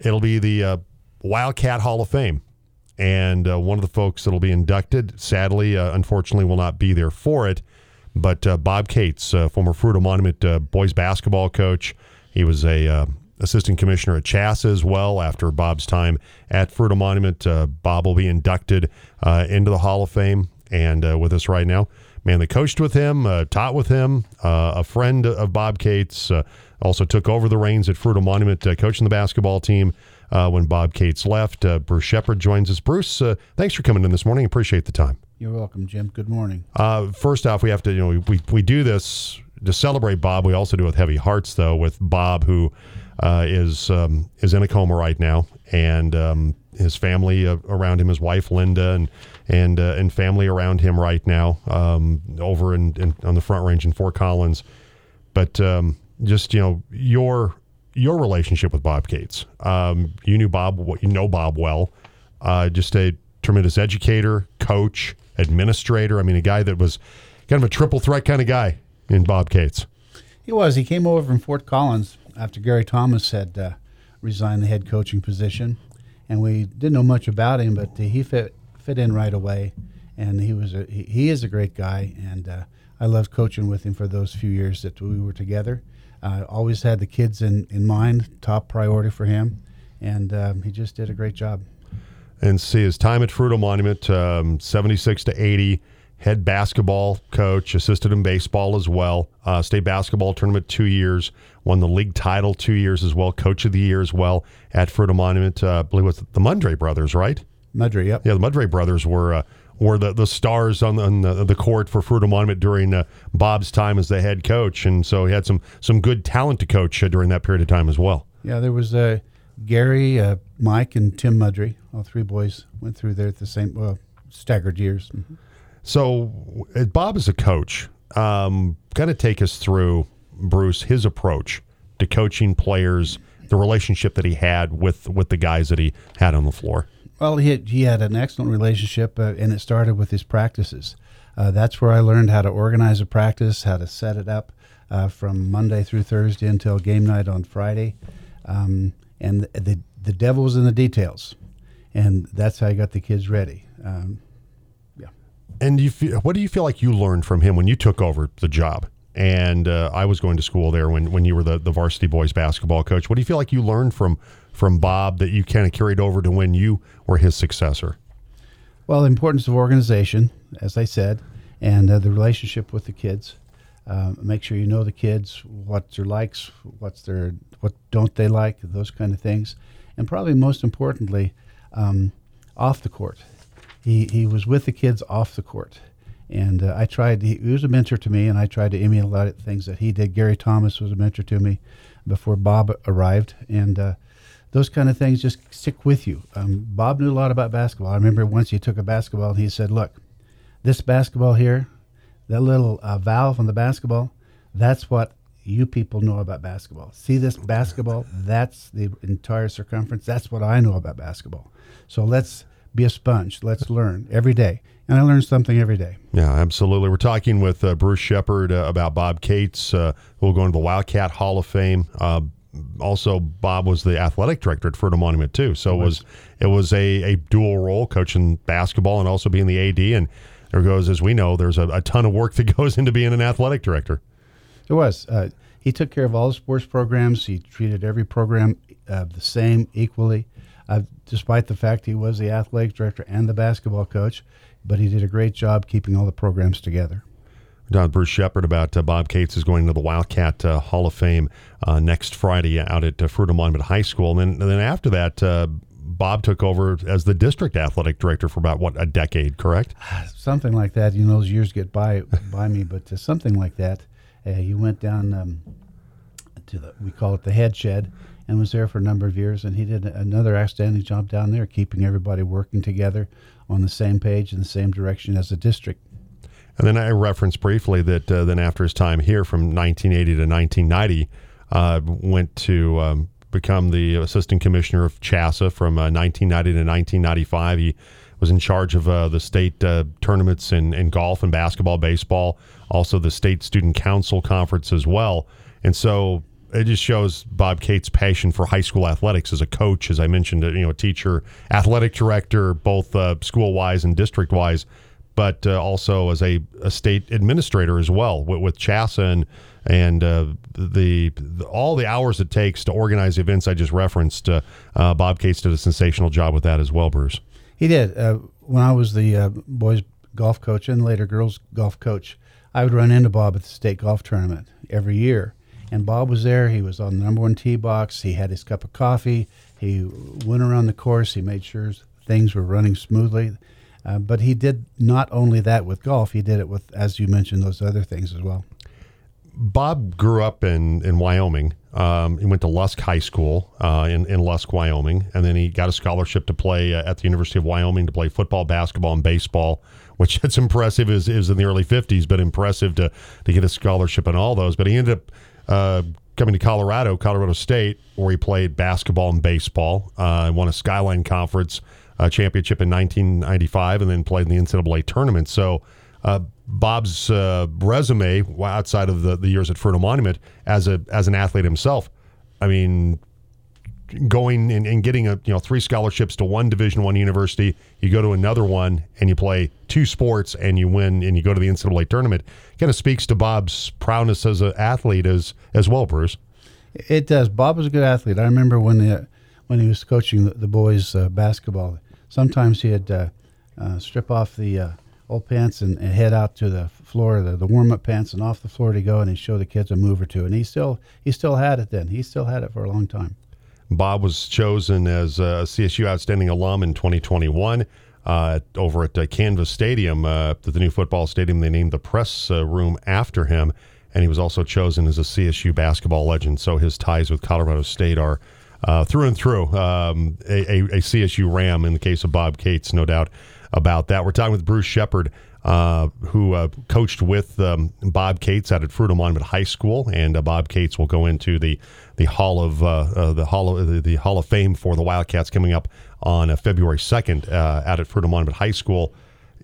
it'll be the uh, Wildcat Hall of Fame. And uh, one of the folks that'll be inducted, sadly, uh, unfortunately, will not be there for it. But uh, Bob Cates, uh, former Fruita Monument uh, boys basketball coach, he was a uh, assistant commissioner at CHSAA as well after Bob's time at Fruita Monument. Bob will be inducted into the Hall of Fame and with us right now. Man that coached with him, taught with him, a friend of Bob Cates, also took over the reins at Fruita Monument, coaching the basketball team uh, when Bob Cates left. Uh, Bruce Shepard joins us. Bruce, uh, thanks for coming in this morning. Appreciate the time. You're welcome, Jim. Good morning. Uh, first off, we have to, you know, we, we do this to celebrate Bob. We also do it with heavy hearts, though, with Bob, who uh, is um, is in a coma right now, and um, his family uh, around him, his wife Linda, and and and family around him right now, um, over in, in, on the Front Range in Fort Collins. But um, just you know, your your relationship with Bob Cates. Um, you knew Bob, you know Bob well. Uh, just a tremendous educator, coach, administrator. I mean, a guy that was kind of a triple threat kind of guy in Bob Cates. He was. He came over from Fort Collins after Gary Thomas had uh, resigned the head coaching position, and we didn't know much about him, but he fit fit in right away, and he was a he, he is a great guy, and uh, I loved coaching with him for those few years that we were together uh, always had the kids in, in mind, top priority for him, and um, he just did a great job. And see his time at Fruita Monument, um, 76 to 80, head basketball coach, assisted in baseball as well, uh, state basketball tournament two years, won the league title two years as well, coach of the year as well at Fruita Monument. Uh, I believe it was the Mudray brothers, right? Mudray, yep. Yeah, the Mudray brothers were uh, were the, the stars on the, on the, the court for Fruita Monument during uh, Bob's time as the head coach, and so he had some some good talent to coach uh, during that period of time as well. Yeah, there was uh, Gary, uh, Mike, and Tim Mudry. All three boys went through there at the same well, staggered years. Mm-hmm. So, Bob is a coach. Um, kind of take us through Bruce his approach to coaching players, the relationship that he had with with the guys that he had on the floor. Well, he had, he had an excellent relationship, uh, and it started with his practices. Uh, that's where I learned how to organize a practice, how to set it up uh, from Monday through Thursday until game night on Friday. Um, and the, the, the devil was in the details, and that's how I got the kids ready. Um, yeah. And you feel, what do you feel like you learned from him when you took over the job? And uh, I was going to school there when, when you were the, the varsity boys basketball coach. What do you feel like you learned from from Bob that you kind of carried over to when you were his successor? Well, the importance of organization, as I said, and uh, the relationship with the kids. Uh, make sure you know the kids, what's their likes, what's their what don't they like, those kind of things, and probably most importantly, um, off the court. He he was with the kids off the court, and uh, I tried. He, was a mentor to me, and I tried to emulate things that he did. Gary Thomas was a mentor to me before Bob arrived, and uh, those kind of things just stick with you. Um, Bob knew a lot about basketball. I remember once he took a basketball and he said, "Look, this basketball here, that little uh, valve on the basketball, that's what you people know about basketball. See this basketball? That's the entire circumference. That's what I know about basketball. So let's be a sponge. Let's learn every day." And I learn something every day. Yeah, absolutely. We're talking with uh, Bruce Shepard uh, about Bob Cates, uh, who will go into the Wildcat Hall of Fame. Also Bob was the athletic director at Fruita Monument too. So it was it was a, a dual role, coaching basketball and also being the AD. And there goes, as we know, there's a, a ton of work that goes into being an athletic director. It was. Uh, he took care of all the sports programs. He treated every program uh, the same equally, uh, despite the fact he was the athletic director and the basketball coach. But he did a great job keeping all the programs together. Don Bruce Shepard about uh, Bob Cates is going to the Wildcat uh, Hall of Fame uh, next Friday out at uh, Fruita Monument High School. And then, and then after that, uh, Bob took over as the district athletic director for about, what, a decade, correct? Something like that. You know, those years get by by me, but uh, something like that. Uh, he went down um, to the, we call it the head shed, and was there for a number of years. And he did another outstanding job down there, keeping everybody working together on the same page in the same direction as the district. And then I referenced briefly that uh, then after his time here from 1980 to 1990, uh, went to um, become the assistant commissioner of CHSAA from uh, 1990 to 1995. He was in charge of uh, the state uh, tournaments in, in golf and basketball, baseball, also the state student council conference as well. And so it just shows Bob Cates' passion for high school athletics as a coach, as I mentioned, you know, a teacher, athletic director, both uh, school wise and district wise, but uh, also as a, a, state administrator as well with, with CHSAA and and uh, the, the, all the hours it takes to organize the events I just referenced. Uh, uh, Bob Cates did a sensational job with that as well, Bruce. He did. Uh, when I was the boys golf coach and later girls golf coach, I would run into Bob at the state golf tournament every year and Bob was there. He was on the number one tee box. He had his cup of coffee. He went around the course. He made sure things were running smoothly. Uh, but he did not only that with golf, he did it with, as you mentioned, those other things as well. Bob grew up in, in Wyoming. Um, he went to Lusk High School uh, in, in Lusk, Wyoming, and then he got a scholarship to play uh, at the University of Wyoming to play football, basketball, and baseball, which it's impressive is, is in the early 50s, but impressive to, to get a scholarship in all those. But he ended up uh, coming to Colorado, Colorado State, where he played basketball and baseball. Uh, won a Skyline Conference uh, championship in 1995, and then played in the NCAA tournament. So. Uh, Bob's uh, resume outside of the, the years at Fruita Monument as a as an athlete himself, I mean, going and, and, getting a you know three scholarships to one Division One university. You go to another one and you play two sports and you win and you go to the NCAA tournament. Kind of speaks to Bob's proudness as an athlete as as well, Bruce. It does. Bob was a good athlete. I remember when the, when he was coaching the, the boys uh, basketball. Sometimes he'd uh, uh, strip off the uh, old pants and, and, head out to the floor, the, the warm up pants, and off the floor to go and he'd show the kids a move or two. And he still he still had it then. He still had it for a long time. Bob was chosen as a CSU Outstanding Alum in 2021 uh, over at uh, Canvas Stadium, uh, the new football stadium. They named the press uh, room after him, and he was also chosen as a CSU basketball legend. So his ties with Colorado State are uh, through and through um, a, a, CSU Ram in the case of Bob Cates, no doubt about that. We're talking with Bruce Shepard uh, who uh, coached with um, Bob Cates out at Fruita Monument High School, and uh, Bob Cates will go into the the Hall of uh, uh, the Hall of the, the, Hall of Fame for the Wildcats coming up on February second out at Fruita Monument High School.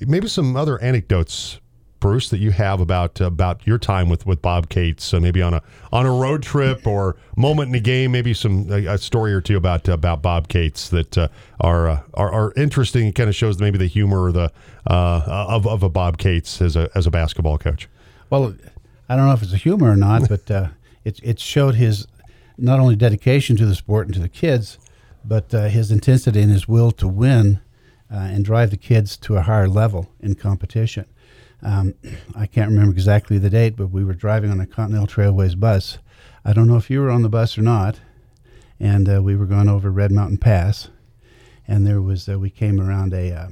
Maybe some other anecdotes Bruce, that you have about uh, about your time with with Bob Cates? So maybe on a on a road trip or moment in a game, maybe some a, a story or two about uh, about Bob Cates that uh, are, uh, are, are interesting. It kind of shows maybe the humor or the uh, of of a Bob Cates as a as a basketball coach. Well, I don't know if it's a humor or not, but uh, it it showed his not only dedication to the sport and to the kids, but his intensity and his will to win. and drive the kids to a higher level in competition. Um, I can't remember exactly the date, but we were driving on a Continental Trailways bus. I don't know if you were on the bus or not, and uh, we were going over Red Mountain Pass, and there was uh, we came around a. Uh,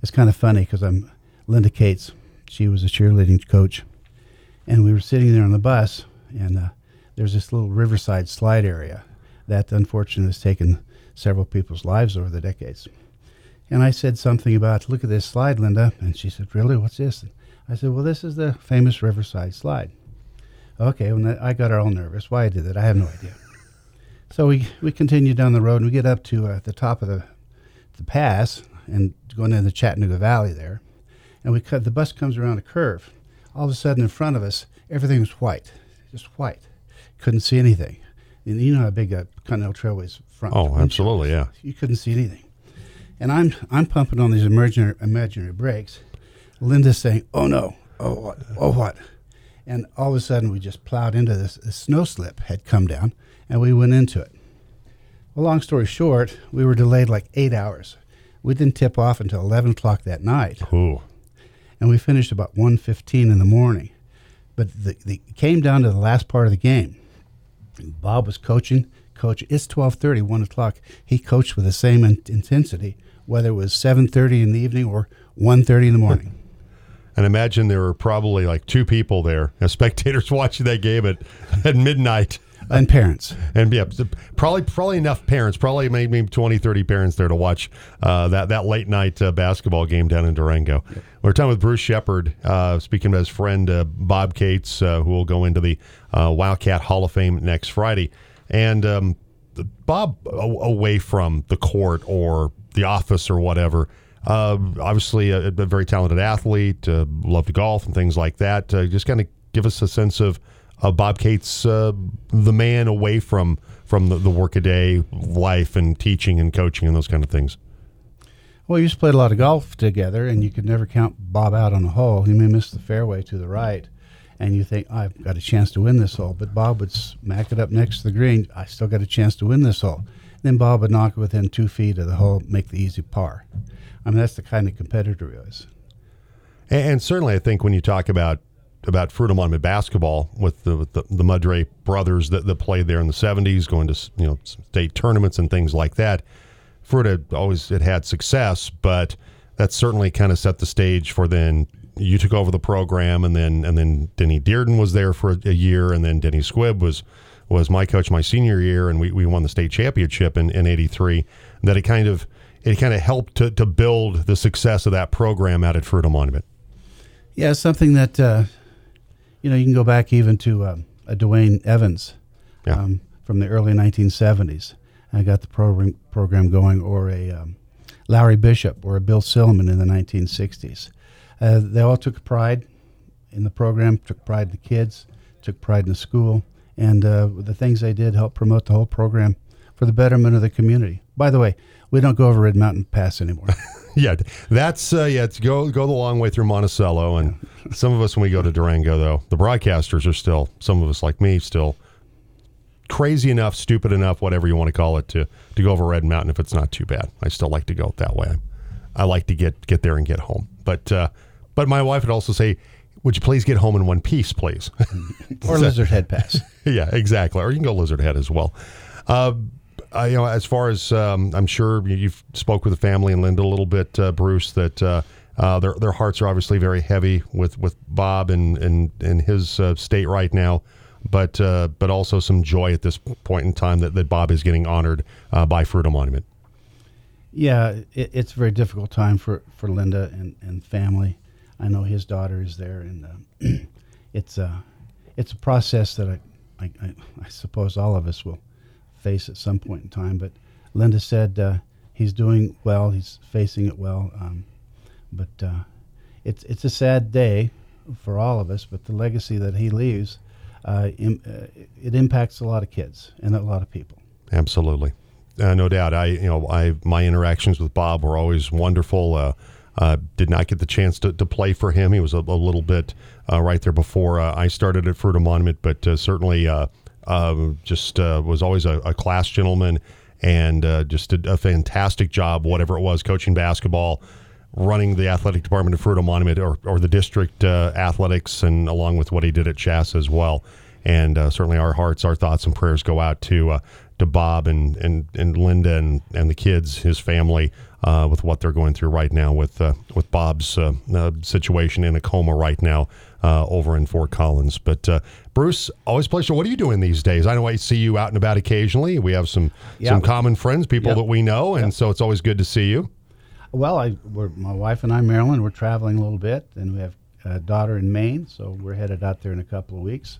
it's kind of funny because I'm Linda Cates. She was a cheerleading coach, and we were sitting there on the bus, and uh, there's this little riverside slide area that unfortunately has taken several people's lives over the decades. And I said something about, look at this slide, Linda. And she said, really? What's this? I said, well, this is the famous Riverside slide. Okay, when I got all nervous. Why I did that, I have no idea. So we, we continue down the road and we get up to uh, the top of the, the pass and going into the Chattanooga Valley there. And we cut, the bus comes around a curve. All of a sudden, in front of us, everything was white, just white. Couldn't see anything. And you know how big a Continental Trailways front. Oh, absolutely, yeah. You couldn't see anything. And I'm I'm pumping on these imaginary imaginary brakes, Linda's saying, "Oh no! Oh what? Oh what?" And all of a sudden, we just plowed into this. A snow slip had come down, and we went into it. Well, long story short, we were delayed like eight hours. We didn't tip off until eleven o'clock that night. Ooh. And we finished about 1.15 in the morning. But the, the came down to the last part of the game. Bob was coaching. Coach, it's 12:30, 1 o'clock. He coached with the same in- intensity, whether it was 7:30 in the evening or 1.30 in the morning. And imagine there were probably like two people there, as spectators watching that game at, at midnight. And parents. And yeah, probably probably enough parents, probably maybe 20, 30 parents there to watch uh, that, that late night uh, basketball game down in Durango. Yep. We're talking with Bruce Shepard, uh, speaking of his friend uh, Bob Cates, uh, who will go into the uh, Wildcat Hall of Fame next Friday. And um, Bob, away from the court or the office or whatever, obviously, a, a, very talented athlete, uh, loved golf and things like that. Uh, just kind of give us a sense of Bob Cates uh, the man away from from the, the workaday life and teaching and coaching and those kind of things? Well, we used to play a lot of golf together, and you could never count Bob out on a hole. He may miss the fairway to the right, and you think, oh, I've got a chance to win this hole. But Bob would smack it up next to the green. I still got a chance to win this hole. Then Bob would knock it within two feet of the hole, make the easy par. I mean, that's the kind of competitor he was. And, and certainly, I think when you talk about about Fruita Monument basketball with the with the, the Mudray brothers that, that played there in the '70s, going to you know state tournaments and things like that. Fruita always it had success, but that certainly kind of set the stage for then you took over the program, and then and then Denny Dearden was there for a, a year, and then Denny Squibb was was my coach my senior year, and we, we won the state championship in, in '83. That it kind of it kind of helped to, to build the success of that program out at Fruita Monument. Yeah, something that uh, you know you can go back even to um, a Dwayne Evans Yeah. um, from the early 1970s. I got the program program going, or a um, Larry Bishop or a Bill Silliman in the 1960s. Uh, they all took pride in the program, took pride in the kids, took pride in the school, and uh, the things they did helped promote the whole program for the betterment of the community. By the way, we don't go over Red Mountain Pass anymore. Yeah, that's uh, yeah. It's go go the long way through Monticello, and some of us when we go to Durango, though, the broadcasters are still some of us like me still crazy enough, stupid enough, whatever you want to call it, to to go over Red Mountain if it's not too bad. I still like to go that way. I like to get get there and get home, but uh, but my wife would also say, "Would you please get home in one piece, please?" or Lizard Head Pass. yeah, exactly. Or you can go Lizard Head as well. Uh, I, you know, as far as um, I'm sure you- you've spoke with the family and Linda a little bit, uh, Bruce, that uh, uh, their their hearts are obviously very heavy with with Bob and and and his uh, state right now, but uh, but also some joy at this point in time that, that Bob is getting honored uh, by Fruita Monument. Yeah, it, it's a very difficult time for, for Linda and, and family. I know his daughter is there, and uh, it's a it's a process that I, I, I suppose all of us will face at some point in time. But Linda said uh, he's doing well, he's facing it well, um, but uh, it's it's a sad day for all of us. But the legacy that he leaves, uh, im, uh, it impacts a lot of kids and a lot of people. Absolutely, uh, no doubt. I you know I my interactions with Bob were always wonderful. Uh, uh, did not get the chance to, to play for him. He was a, a little bit uh, right there before uh, I started at Fruita Monument, but certainly uh, just uh, was always a, a class gentleman and uh, just did a fantastic job, whatever it was, coaching basketball, running the athletic department of Fruita Monument or, or the district uh, athletics, and along with what he did at CHSAA as well. And uh, certainly our hearts, our thoughts, and prayers go out to uh, to Bob and, and, and Linda and, and the kids, his family, uh, with what they're going through right now with with Bob's situation in a coma right now uh, over in Fort Collins. But uh, Bruce, always a pleasure. What are you doing these days? I know I see you out and about occasionally. We have some Yeah. some common friends, people that we know, and so it's always good to see you. Well, I, we're, my wife and I, Marilyn, we're traveling a little bit, and we have a daughter in Maine, so we're headed out there in a couple of weeks.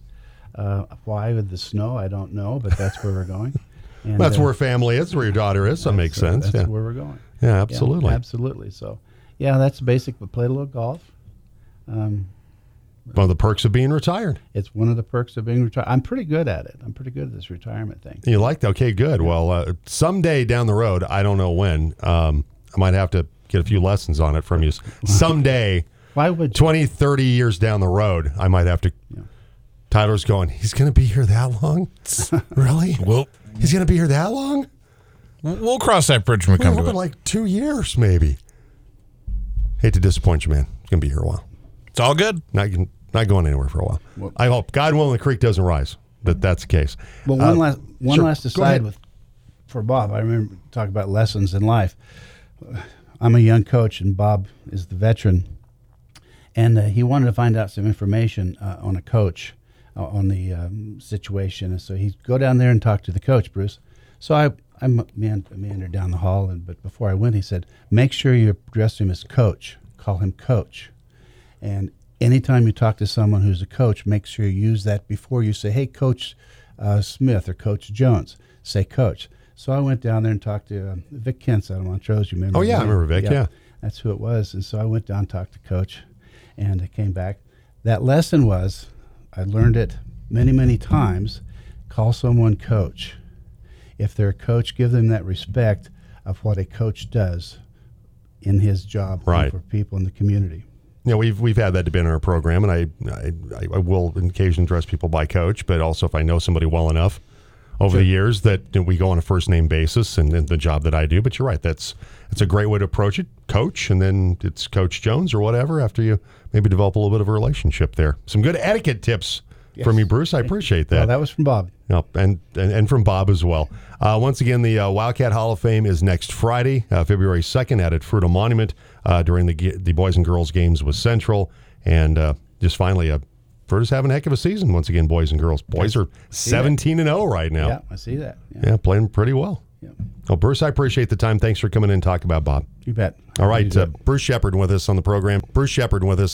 Uh, why with the snow, I don't know, but that's where we're going. And, That's uh, where family is, where your daughter is. That makes sense. That's Yeah. where we're going. yeah, Yeah, absolutely. absolutely. So, yeah, that's basic. We played a little golf. Um, One of the perks of being retired. it's one of the perks of being retired. I'm pretty good at it. I'm pretty good at this retirement thing. You like that? Okay, good. Well, uh, someday down the road, I don't know when, um, I might have to get a few lessons on it from you. Someday, Why would you? 20, 30 years down the road, I might have to. Yeah. Tyler's going, he's going to be here that long? really? We'll He's going to be here that long? we'll cross that bridge when we come to hoping it. like two years, maybe. Hate to disappoint you, man. He's going to be here a while. It's all good. Not, not going anywhere for a while. Well- I hope, God willing, the creek doesn't rise. That that's the case. Well, one Uh, last one sure. last aside with for Bob. I remember talking about lessons in life. I'm a young coach, and Bob is the veteran, and uh, he wanted to find out some information uh, on a coach uh, on the um, situation, and so he'd go down there and talk to the coach, Bruce. So I I mean- meandered down the hall, and but before I went, he said, "Make sure you address him as coach. Call him coach." And anytime you talk to someone who's a coach, make sure you use that before you say, "Hey, Coach uh, Smith or Coach Jones." Say Coach. So I went down there and talked to uh, Vic Kent's out of Montrose. You remember? Oh, yeah, I remember Vic, yeah. that's who it was. And so I went down, talked to Coach, and I came back. That lesson was, I learned it many, many times, call someone coach. If they're a coach, give them that respect of what a coach does in his job Right. for people in the community. You know, we've we've had that debate in our program, and I I, I will occasionally address people by coach, but also if I know somebody well enough over the years that you know, we go on a first name basis, and, and the job that I do. But you're right, that's it's a great way to approach it, coach, and then it's Coach Jones or whatever. After you maybe develop a little bit of a relationship there, some good etiquette tips from you, Bruce. I appreciate that. that was from Bob. Yep, and, and and from Bob as well. Uh, once again, the uh, Wildcat Hall of Fame is next Friday, uh, February second, out at Fruita Monument uh, during the the boys and girls games with Central, and uh, just finally, uh, Fruita's having a heck of a season once again, boys and girls. Boys are seventeen and zero right now. Yeah, I see that. Yeah, Yeah, playing pretty well. yeah. Well, Bruce, I appreciate the time. Thanks for coming in and talking about Bob. you bet. All right, uh. Bruce Shepard with us on the program. Bruce Shepard with us.